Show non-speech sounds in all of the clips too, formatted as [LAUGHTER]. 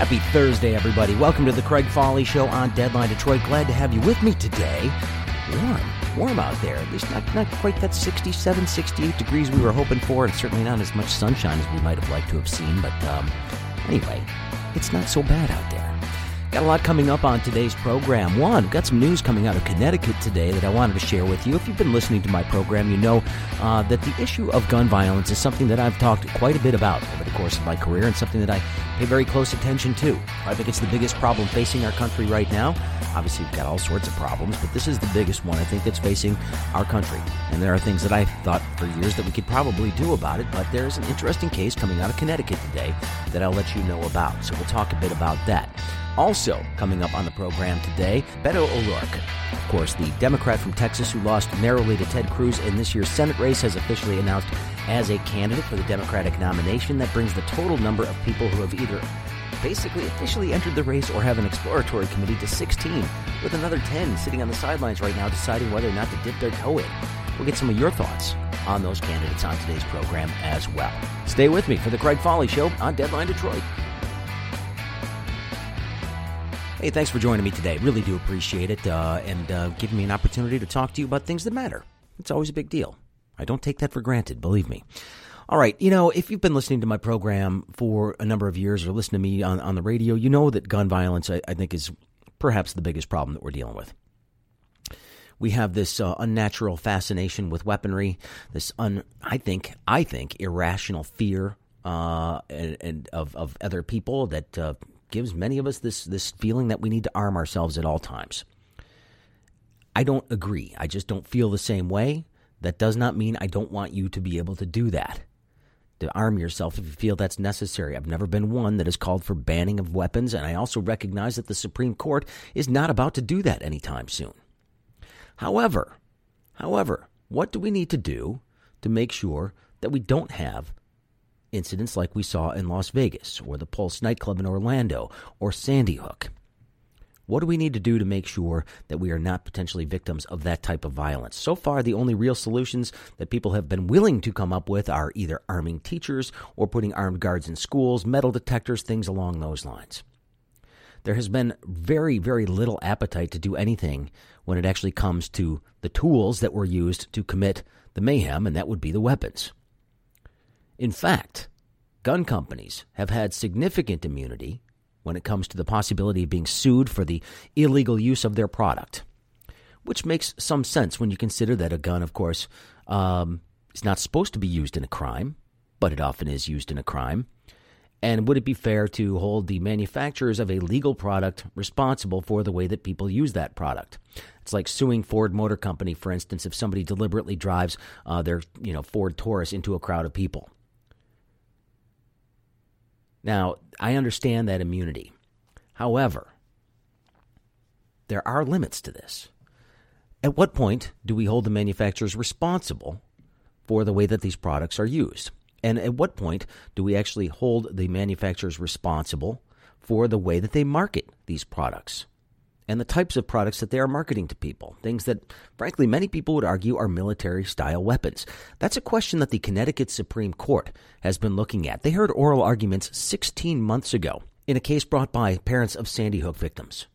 Happy Thursday, everybody. Welcome to the Craig Fahle Show on Deadline Detroit. Glad to have you with me today. Warm, warm out there. At least not, not quite that 67, 68 degrees we were hoping for, and certainly not as much sunshine as we might have liked to have seen. But um, anyway, it's not so bad out there. Got a lot coming up on today's program. One, got some news coming out of Connecticut today that I wanted to share with you. If you've been listening to my program, you know uh, that the issue of gun violence is something that I've talked quite a bit about over the course of my career and something that I pay very close attention to. I think it's the biggest problem facing our country right now. Obviously, we've got all sorts of problems, but this is the biggest one I think that's facing our country. And there are things that I thought for years that we could probably do about it, but there's an interesting case coming out of Connecticut today that I'll let you know about. So we'll talk a bit about that. Also, coming up on the program today, Beto O'Rourke. Of course, the Democrat from Texas who lost narrowly to Ted Cruz in this year's Senate race has officially announced as a candidate for the Democratic nomination. That brings the total number of people who have either basically officially entered the race or have an exploratory committee to 16, with another 10 sitting on the sidelines right now deciding whether or not to dip their toe in. We'll get some of your thoughts on those candidates on today's program as well. Stay with me for the Craig Fahle Show on Deadline Detroit. Hey, thanks for joining me today. Really do appreciate it uh, and uh, giving me an opportunity to talk to you about things that matter. It's always a big deal. I don't take that for granted, believe me. All right, you know, if you've been listening to my program for a number of years or listen to me on, on the radio, you know that gun violence, I, I think, is perhaps the biggest problem that we're dealing with. We have this uh, unnatural fascination with weaponry, this un, I think, I think, irrational fear uh, and, and, of of other people that uh, gives many of us this this feeling that we need to arm ourselves at all times. I don't agree. I just don't feel the same way. That does not mean I don't want you to be able to do that. To arm yourself if you feel that's necessary. I've never been one that has called for banning of weapons, and I also recognize that the Supreme Court is not about to do that anytime soon. However, however, what do we need to do to make sure that we don't have incidents like we saw in Las Vegas or the Pulse nightclub in Orlando or Sandy Hook. What do we need to do to make sure that we are not potentially victims of that type of violence? So far, the only real solutions that people have been willing to come up with are either arming teachers or putting armed guards in schools, metal detectors, things along those lines. There has been very, very little appetite to do anything when it actually comes to the tools that were used to commit the mayhem, and that would be the weapons. In fact, gun companies have had significant immunity when it comes to the possibility of being sued for the illegal use of their product, which makes some sense when you consider that a gun, of course, um, is not supposed to be used in a crime, but it often is used in a crime. And would it be fair to hold the manufacturers of a legal product responsible for the way that people use that product? It's like suing Ford Motor Company, for instance, if somebody deliberately drives uh, their you know Ford Taurus into a crowd of people. Now, I understand that immunity. However, there are limits to this. At what point do we hold the manufacturers responsible for the way that these products are used? And at what point do we actually hold the manufacturers responsible for the way that they market these products? And the types of products that they are marketing to people. Things that, frankly, many people would argue are military style weapons. That's a question that the Connecticut Supreme Court has been looking at. They heard oral arguments 16 months ago in a case brought by parents of Sandy Hook victims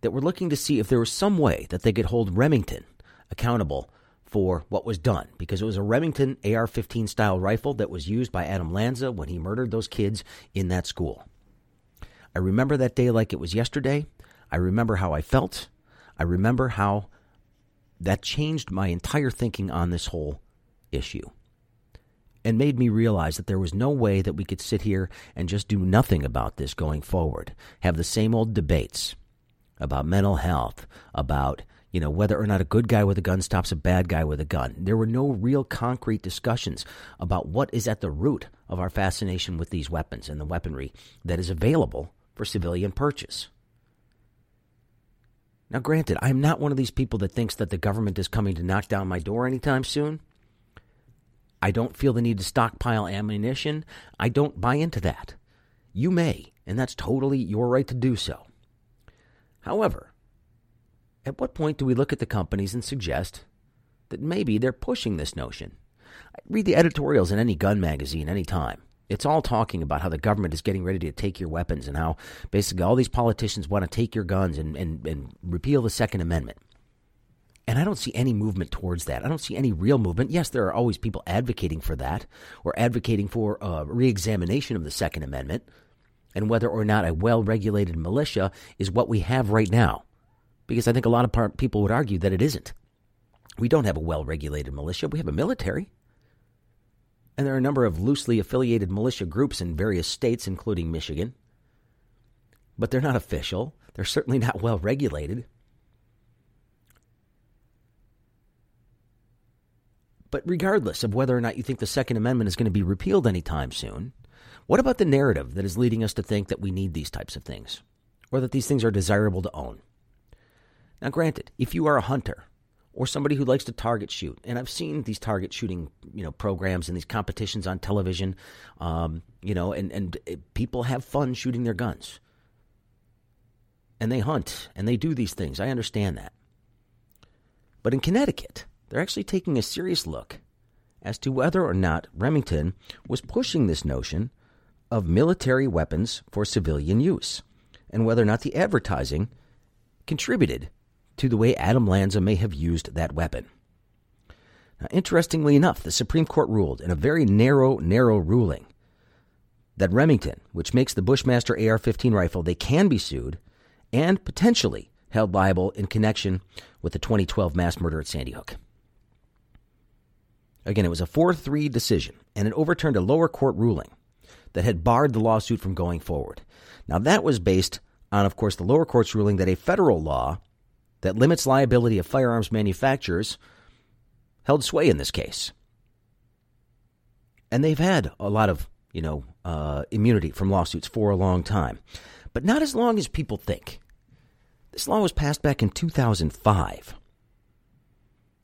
that were looking to see if there was some way that they could hold Remington accountable for what was done because it was a Remington AR 15 style rifle that was used by Adam Lanza when he murdered those kids in that school. I remember that day like it was yesterday. I remember how I felt. I remember how that changed my entire thinking on this whole issue and made me realize that there was no way that we could sit here and just do nothing about this going forward. Have the same old debates about mental health, about you know whether or not a good guy with a gun stops a bad guy with a gun. There were no real concrete discussions about what is at the root of our fascination with these weapons and the weaponry that is available for civilian purchase. Now, granted, I'm not one of these people that thinks that the government is coming to knock down my door anytime soon. I don't feel the need to stockpile ammunition. I don't buy into that. You may, and that's totally your right to do so. However, at what point do we look at the companies and suggest that maybe they're pushing this notion? I read the editorials in any gun magazine anytime. It's all talking about how the government is getting ready to take your weapons and how basically all these politicians want to take your guns and, and, and repeal the Second Amendment. And I don't see any movement towards that. I don't see any real movement. Yes, there are always people advocating for that or advocating for a reexamination of the Second Amendment and whether or not a well regulated militia is what we have right now. Because I think a lot of people would argue that it isn't. We don't have a well regulated militia, we have a military. And there are a number of loosely affiliated militia groups in various states, including Michigan. But they're not official. They're certainly not well regulated. But regardless of whether or not you think the Second Amendment is going to be repealed anytime soon, what about the narrative that is leading us to think that we need these types of things or that these things are desirable to own? Now, granted, if you are a hunter or somebody who likes to target shoot. And I've seen these target shooting, you know, programs and these competitions on television, um, you know, and and people have fun shooting their guns, and they hunt and they do these things. I understand that, but in Connecticut, they're actually taking a serious look as to whether or not Remington was pushing this notion of military weapons for civilian use, and whether or not the advertising contributed to the way Adam Lanza may have used that weapon. Now, interestingly enough, the Supreme Court ruled in a very narrow, narrow ruling that Remington, which makes the Bushmaster AR 15 rifle, they can be sued and potentially held liable in connection with the 2012 mass murder at Sandy Hook. Again, it was a 4 3 decision, and it overturned a lower court ruling that had barred the lawsuit from going forward. Now, that was based on, of course, the lower court's ruling that a federal law that limits liability of firearms manufacturers held sway in this case. And they've had a lot of, you know, uh, immunity from lawsuits for a long time, but not as long as people think. This law was passed back in 2005.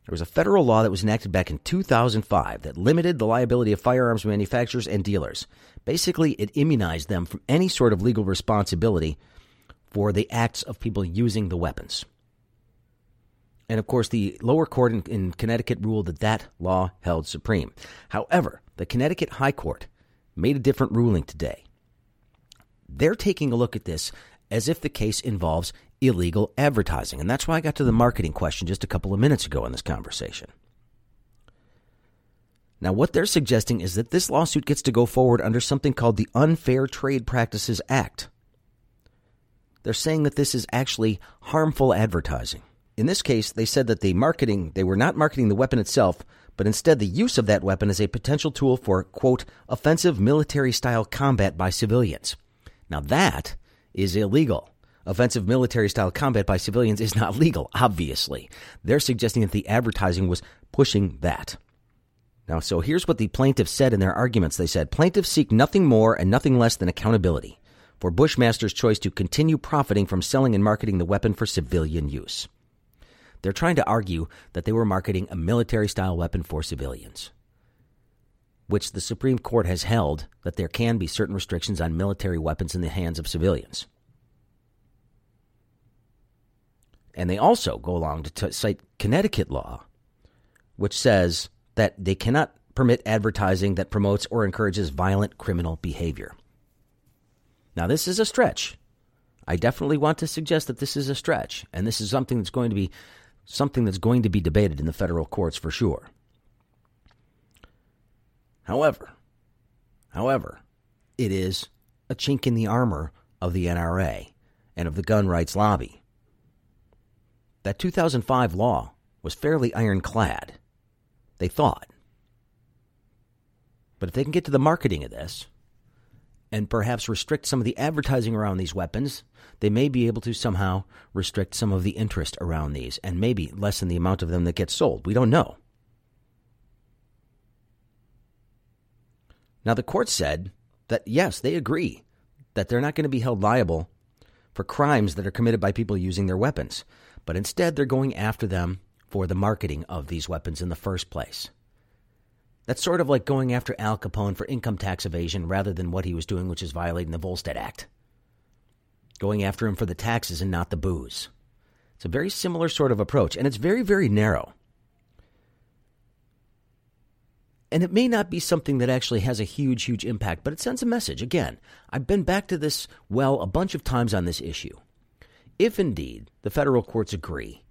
There was a federal law that was enacted back in 2005 that limited the liability of firearms manufacturers and dealers. Basically, it immunized them from any sort of legal responsibility for the acts of people using the weapons. And of course, the lower court in, in, Connecticut ruled that that law held supreme. However, the Connecticut High Court made a different ruling today. They're taking a look at this as if the case involves illegal advertising. And that's why I got to the marketing question just a couple of minutes ago in this conversation. Now, what they're suggesting is that this lawsuit gets to go forward under something called the Unfair Trade Practices Act. They're saying that this is actually harmful advertising. In this case, they said that the marketing, they were not marketing the weapon itself, but instead the use of that weapon as a potential tool for, quote, offensive military style combat by civilians. Now that is illegal. Offensive military style combat by civilians is not legal, obviously. They're suggesting that the advertising was pushing that. Now, so here's what the plaintiffs said in their arguments. They said plaintiffs seek nothing more and nothing less than accountability for Bushmaster's choice to continue profiting from selling and marketing the weapon for civilian use. They're trying to argue that they were marketing a military style weapon for civilians, which the Supreme Court has held that there can be certain restrictions on military weapons in the hands of civilians. And they also go along to t- cite Connecticut law, which says that they cannot permit advertising that promotes or encourages violent criminal behavior. Now, this is a stretch. I definitely want to suggest that this is a stretch, and this is something that's going to be something that's going to be debated in the federal courts for sure. However, however, it is a chink in the armor of the NRA and of the gun rights lobby. That 2005 law was fairly ironclad, they thought. But if they can get to the marketing of this, and perhaps restrict some of the advertising around these weapons, they may be able to somehow restrict some of the interest around these and maybe lessen the amount of them that get sold. We don't know. Now, the court said that yes, they agree that they're not going to be held liable for crimes that are committed by people using their weapons. but instead they're going after them for the marketing of these weapons in the first place. That's sort of like going after Al Capone for income tax evasion rather than what he was doing, which is violating the Volstead Act. Going after him for the taxes and not the booze. It's a very similar sort of approach, and it's very, very narrow. And it may not be something that actually has a huge, huge impact, but it sends a message. Again, I've been back to this well a bunch of times on this issue. If indeed the federal courts agree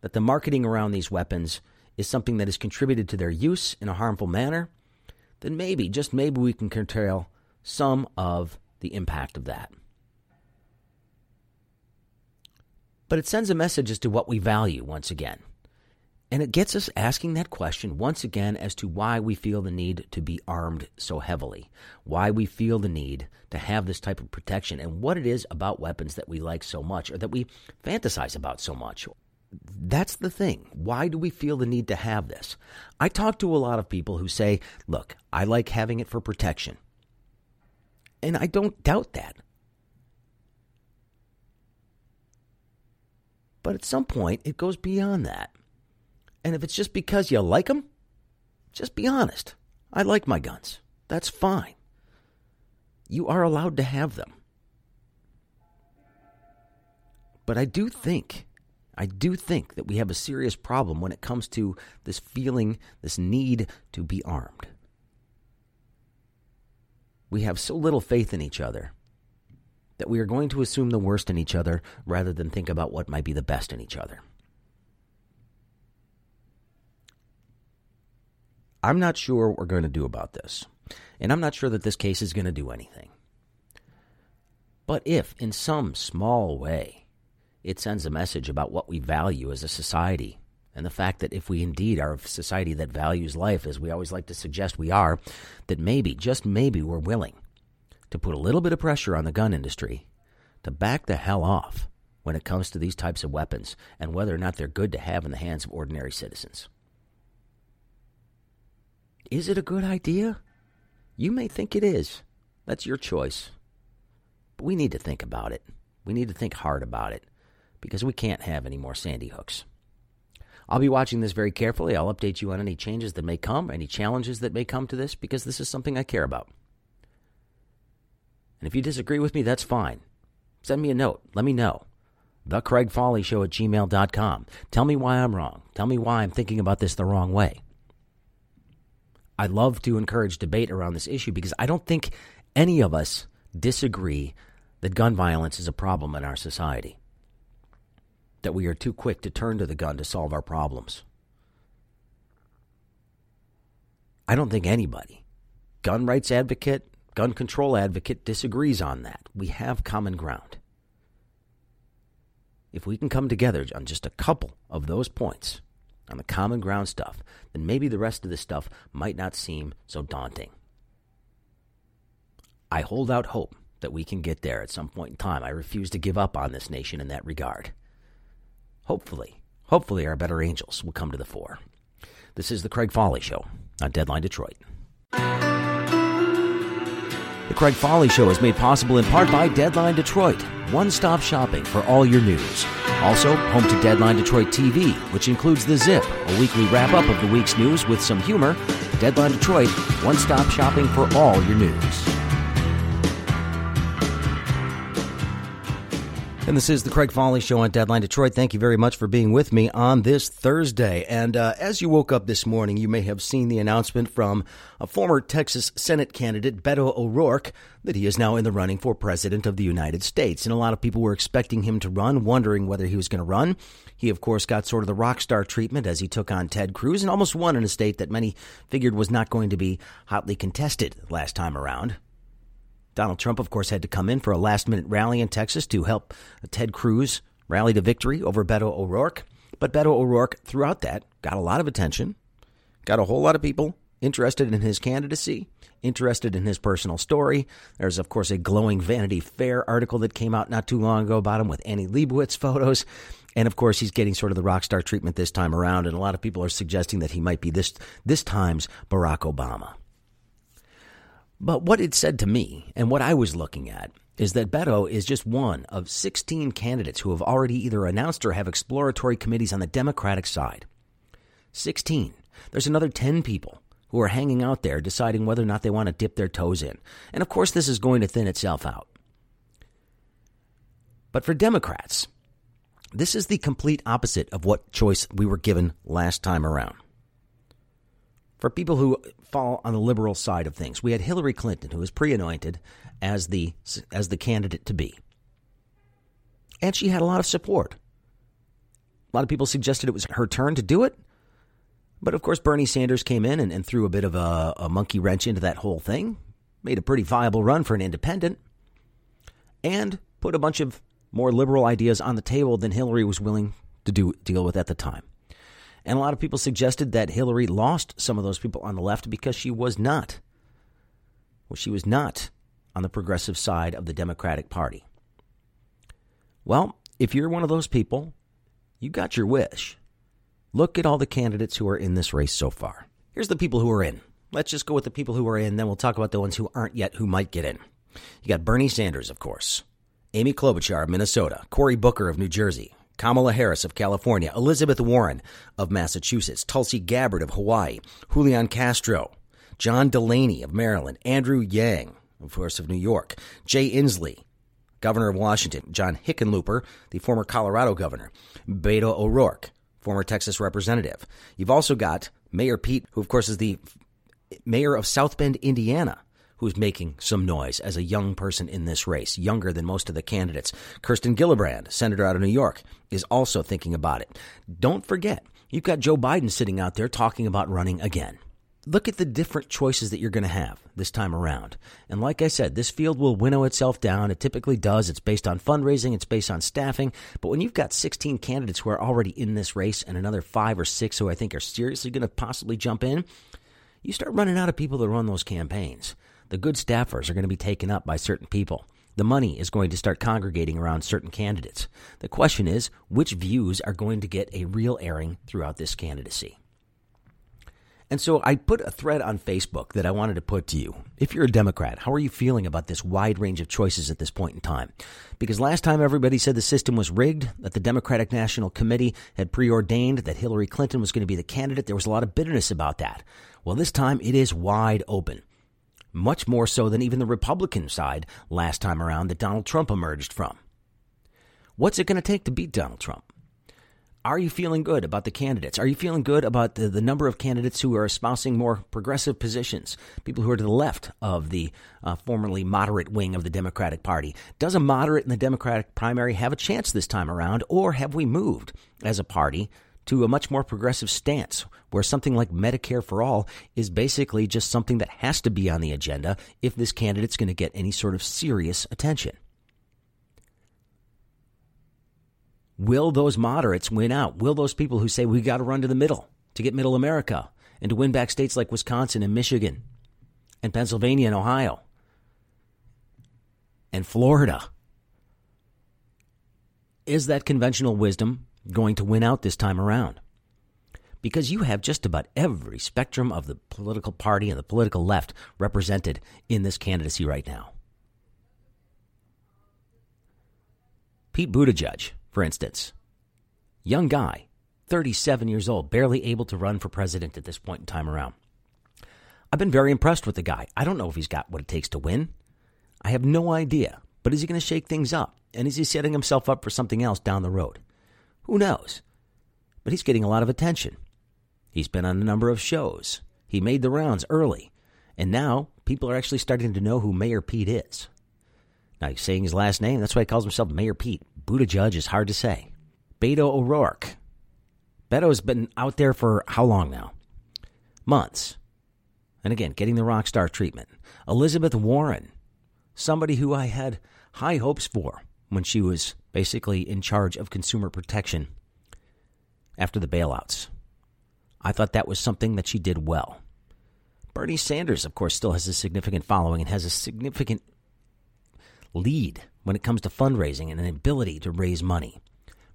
that the marketing around these weapons is something that has contributed to their use in a harmful manner, then maybe, just maybe, we can curtail some of the impact of that. But it sends a message as to what we value once again. And it gets us asking that question once again as to why we feel the need to be armed so heavily, why we feel the need to have this type of protection, and what it is about weapons that we like so much or that we fantasize about so much that's the thing. Why do we feel the need to have this? I talk to a lot of people who say, look, I like having it for protection. And I don't doubt that. But at some point, it goes beyond that. And if it's just because you like them, just be honest. I like my guns. That's fine. You are allowed to have them. But I do think I do think that we have a serious problem when it comes to this feeling, this need to be armed. We have so little faith in each other that we are going to assume the worst in each other rather than think about what might be the best in each other. I'm not sure what we're going to do about this, and I'm not sure that this case is going to do anything. But if, in some small way, it sends a message about what we value as a society. And the fact that if we indeed are a society that values life, as we always like to suggest we are, that maybe, just maybe, we're willing to put a little bit of pressure on the gun industry to back the hell off when it comes to these types of weapons and whether or not they're good to have in the hands of ordinary citizens. Is it a good idea? You may think it is. That's your choice. But we need to think about it. We need to think hard about it because we can't have any more Sandy hooks. I'll be watching this very carefully. I'll update you on any changes that may come, any challenges that may come to this, because this is something I care about. And if you disagree with me, that's fine. Send me a note. Let me know. The Craig Fahle Show at gmail.com. Tell me why I'm wrong. Tell me why I'm thinking about this the wrong way. I love to encourage debate around this issue because I don't think any of us disagree that gun violence is a problem in our society that we are too quick to turn to the gun to solve our problems. I don't think anybody, gun rights advocate, gun control advocate, disagrees on that. We have common ground. If we can come together on just a couple of those points, on the common ground stuff, then maybe the rest of this stuff might not seem so daunting. I hold out hope that we can get there at some point in time. I refuse to give up on this nation in that regard hopefully, hopefully our better angels will come to the fore. This is the Craig Fahle Show on Deadline Detroit. The Craig Fahle Show is made possible in part by Deadline Detroit, one stop shopping for all your news. Also, home to Deadline Detroit TV, which includes The Zip, a weekly wrap up of the week's news with some humor. Deadline Detroit, one stop shopping for all your news. And this is the Craig Fahle Show on Deadline Detroit. Thank you very much for being with me on this Thursday. And uh, as you woke up this morning, you may have seen the announcement from a former Texas Senate candidate, Beto O'Rourke, that he is now in the running for President of the United States. And a lot of people were expecting him to run, wondering whether he was going to run. He, of course, got sort of the rock star treatment as he took on Ted Cruz and almost won in a state that many figured was not going to be hotly contested last time around. Donald Trump, of course, had to come in for a last minute rally in Texas to help Ted Cruz rally to victory over Beto O'Rourke. But Beto O'Rourke, throughout that, got a lot of attention, got a whole lot of people interested in his candidacy, interested in his personal story. There's, of course, a glowing Vanity Fair article that came out not too long ago about him with Annie Leibovitz [LAUGHS] photos. And of course, he's getting sort of the rock star treatment this time around. And a lot of people are suggesting that he might be this, this time's Barack Obama. But what it said to me and what I was looking at is that Beto is just one of 16 candidates who have already either announced or have exploratory committees on the Democratic side. 16. There's another 10 people who are hanging out there deciding whether or not they want to dip their toes in. And of course, this is going to thin itself out. But for Democrats, this is the complete opposite of what choice we were given last time around. For people who fall on the liberal side of things, we had Hillary Clinton, who was pre-anointed as the as the candidate to be, and she had a lot of support. A lot of people suggested it was her turn to do it, but of course, Bernie Sanders came in and, and threw a bit of a, a monkey wrench into that whole thing, made a pretty viable run for an independent, and put a bunch of more liberal ideas on the table than Hillary was willing to do deal with at the time. And a lot of people suggested that Hillary lost some of those people on the left because she was not. Well, she was not on the progressive side of the Democratic Party. Well, if you're one of those people, you got your wish. Look at all the candidates who are in this race so far. Here's the people who are in. Let's just go with the people who are in, then we'll talk about the ones who aren't yet who might get in. You got Bernie Sanders, of course. Amy Klobuchar of Minnesota, Cory Booker of New Jersey, Kamala Harris of California, Elizabeth Warren of Massachusetts, Tulsi Gabbard of Hawaii, Julian Castro, John Delaney of Maryland, Andrew Yang, of course, of New York, Jay Inslee, governor of Washington, John Hickenlooper, the former Colorado governor, Beto O'Rourke, former Texas representative. You've also got Mayor Pete, who, of course, is the mayor of South Bend, Indiana, who's making some noise as a young person in this race, younger than most of the candidates. Kirsten Gillibrand, senator out of New York, is also thinking about it. Don't forget, you've got Joe Biden sitting out there talking about running again. Look at the different choices that you're going to have this time around. And like I said, this field will winnow itself down. It typically does. It's based on fundraising, it's based on staffing. But when you've got 16 candidates who are already in this race and another five or six who I think are seriously going to possibly jump in, you start running out of people to run those campaigns. The good staffers are going to be taken up by certain people. The money is going to start congregating around certain candidates. The question is, which views are going to get a real airing throughout this candidacy? And so I put a thread on Facebook that I wanted to put to you. If you're a Democrat, how are you feeling about this wide range of choices at this point in time? Because last time everybody said the system was rigged, that the Democratic National Committee had preordained that Hillary Clinton was going to be the candidate, there was a lot of bitterness about that. Well, this time it is wide open much more so than even the Republican side last time around that Donald Trump emerged from. What's it going to take to beat Donald Trump? Are you feeling good about the candidates? Are you feeling good about the, the number of candidates who are espousing more progressive positions? People who are to the left of the uh, formerly moderate wing of the Democratic Party. Does a moderate in the Democratic primary have a chance this time around, or have we moved as a party to a much more progressive stance where something like Medicare for all is basically just something that has to be on the agenda if this candidate's going to get any sort of serious attention. Will those moderates win out? Will those people who say we got to run to the middle to get middle America and to win back states like Wisconsin and Michigan and Pennsylvania and Ohio and Florida? Is that conventional wisdom going to win out this time around. Because you have just about every spectrum of the political party and the political left represented in this candidacy right now. Pete Buttigieg, for instance, young guy, 37 years old, barely able to run for president at this point in time around. I've been very impressed with the guy. I don't know if he's got what it takes to win. I have no idea. But is he going to shake things up? And is he setting himself up for something else down the road? Who knows? But he's getting a lot of attention. He's been on a number of shows. He made the rounds early. And now people are actually starting to know who Mayor Pete is. Now he's saying his last name. That's why he calls himself Mayor Pete. Buttigieg is hard to say. Beto O'Rourke. Beto's been out there for how long now? Months. And again, getting the rock star treatment. Elizabeth Warren. Somebody who I had high hopes for when she was basically in charge of consumer protection after the bailouts. I thought that was something that she did well. Bernie Sanders, of course, still has a significant following and has a significant lead when it comes to fundraising and an ability to raise money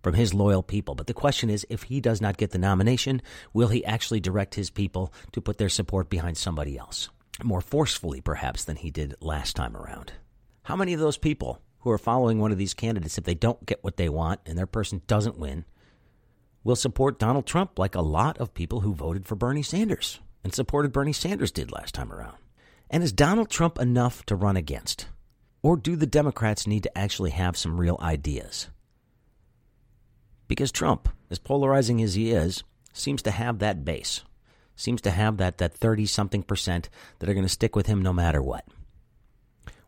from his loyal people. But the question is if he does not get the nomination, will he actually direct his people to put their support behind somebody else? More forcefully, perhaps, than he did last time around. How many of those people who are following one of these candidates, if they don't get what they want and their person doesn't win, will support Donald Trump like a lot of people who voted for Bernie Sanders and supported Bernie Sanders did last time around? And is Donald Trump enough to run against? Or do the Democrats need to actually have some real ideas? Because Trump, as polarizing as he is, seems to have that base, seems to have that that 30 something percent that are going to stick with him no matter what.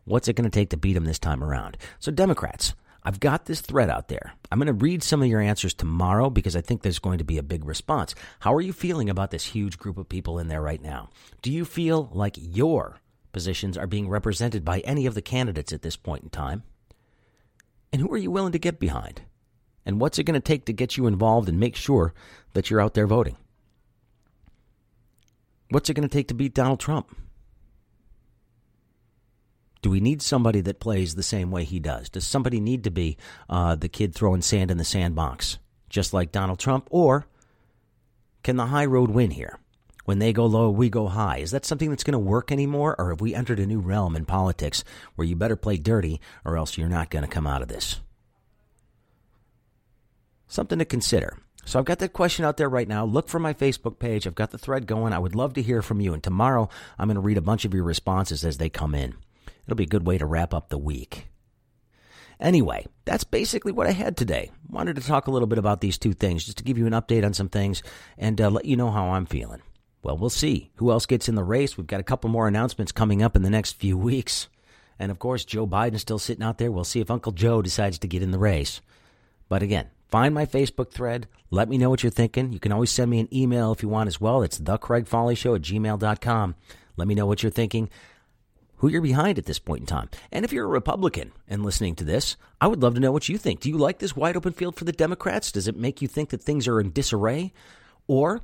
What's it going to take to beat him this time around? So, Democrats, I've got this thread out there. I'm going to read some of your answers tomorrow because I think there's going to be a big response. How are you feeling about this huge group of people in there right now? Do you feel like your positions are being represented by any of the candidates at this point in time? And who are you willing to get behind? And what's it going to take to get you involved and make sure that you're out there voting? What's it going to take to beat Donald Trump? Do we need somebody that plays the same way he does? Does somebody need to be uh, the kid throwing sand in the sandbox, just like Donald Trump? Or can the high road win here? When they go low, we go high. Is that something that's going to work anymore? Or have we entered a new realm in politics where you better play dirty or else you're not going to come out of this? something to consider. So I've got that question out there right now. Look for my Facebook page. I've got the thread going. I would love to hear from you. And tomorrow I'm going to read a bunch of your responses as they come in. It'll be a good way to wrap up the week. Anyway, that's basically what I had today. Wanted to talk a little bit about these two things, just to give you an update on some things and uh, let you know how I'm feeling. Well, we'll see who else gets in the race. We've got a couple more announcements coming up in the next few weeks. And of course, Joe Biden's still sitting out there. We'll see if Uncle Joe decides to get in the race. But again, Find my Facebook thread. Let me know what you're thinking. You can always send me an email if you want as well. It's Show at gmail.com. Let me know what you're thinking, who you're behind at this point in time. And if you're a Republican and listening to this, I would love to know what you think. Do you like this wide open field for the Democrats? Does it make you think that things are in disarray? Or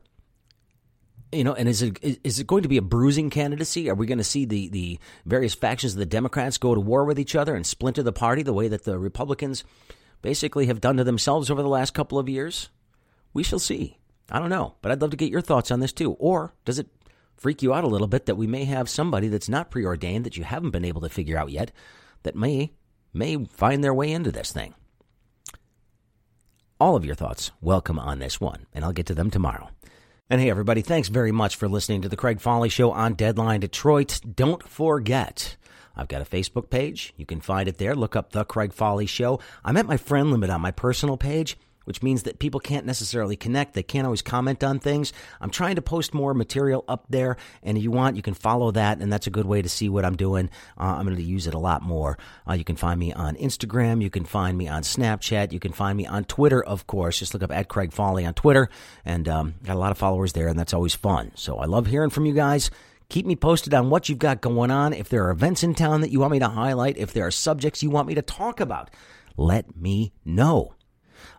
you know, and is it is it going to be a bruising candidacy? Are we going to see the the various factions of the Democrats go to war with each other and splinter the party the way that the Republicans basically have done to themselves over the last couple of years? We shall see. I don't know, but I'd love to get your thoughts on this too. Or does it freak you out a little bit that we may have somebody that's not preordained that you haven't been able to figure out yet that may may find their way into this thing? All of your thoughts welcome on this one, and I'll get to them tomorrow. And hey, everybody, thanks very much for listening to the Craig Fahle Show on Deadline Detroit. Don't forget, I've got a Facebook page. You can find it there. Look up The Craig Fahle Show. I'm at my friend limit on my personal page, which means that people can't necessarily connect. They can't always comment on things. I'm trying to post more material up there, and if you want, you can follow that, and that's a good way to see what I'm doing. Uh, I'm going to use it a lot more. Uh, you can find me on Instagram. You can find me on Snapchat. You can find me on Twitter, of course. Just look up at Craig Fahle on Twitter, and um, got a lot of followers there, and that's always fun. So I love hearing from you guys. Keep me posted on what you've got going on. If there are events in town that you want me to highlight, if there are subjects you want me to talk about, let me know.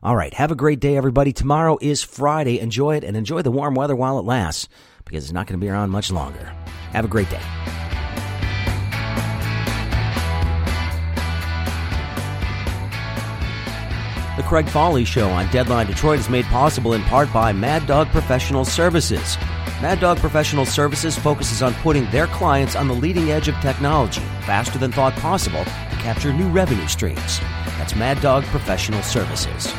All right, have a great day, everybody. Tomorrow is Friday. Enjoy it and enjoy the warm weather while it lasts because it's not going to be around much longer. Have a great day. The Craig Fahle Show on Deadline Detroit is made possible in part by Mad Dog Professional Services. Mad Dog Professional Services focuses on putting their clients on the leading edge of technology faster than thought possible capture new revenue streams. That's Mad Dog Professional Services.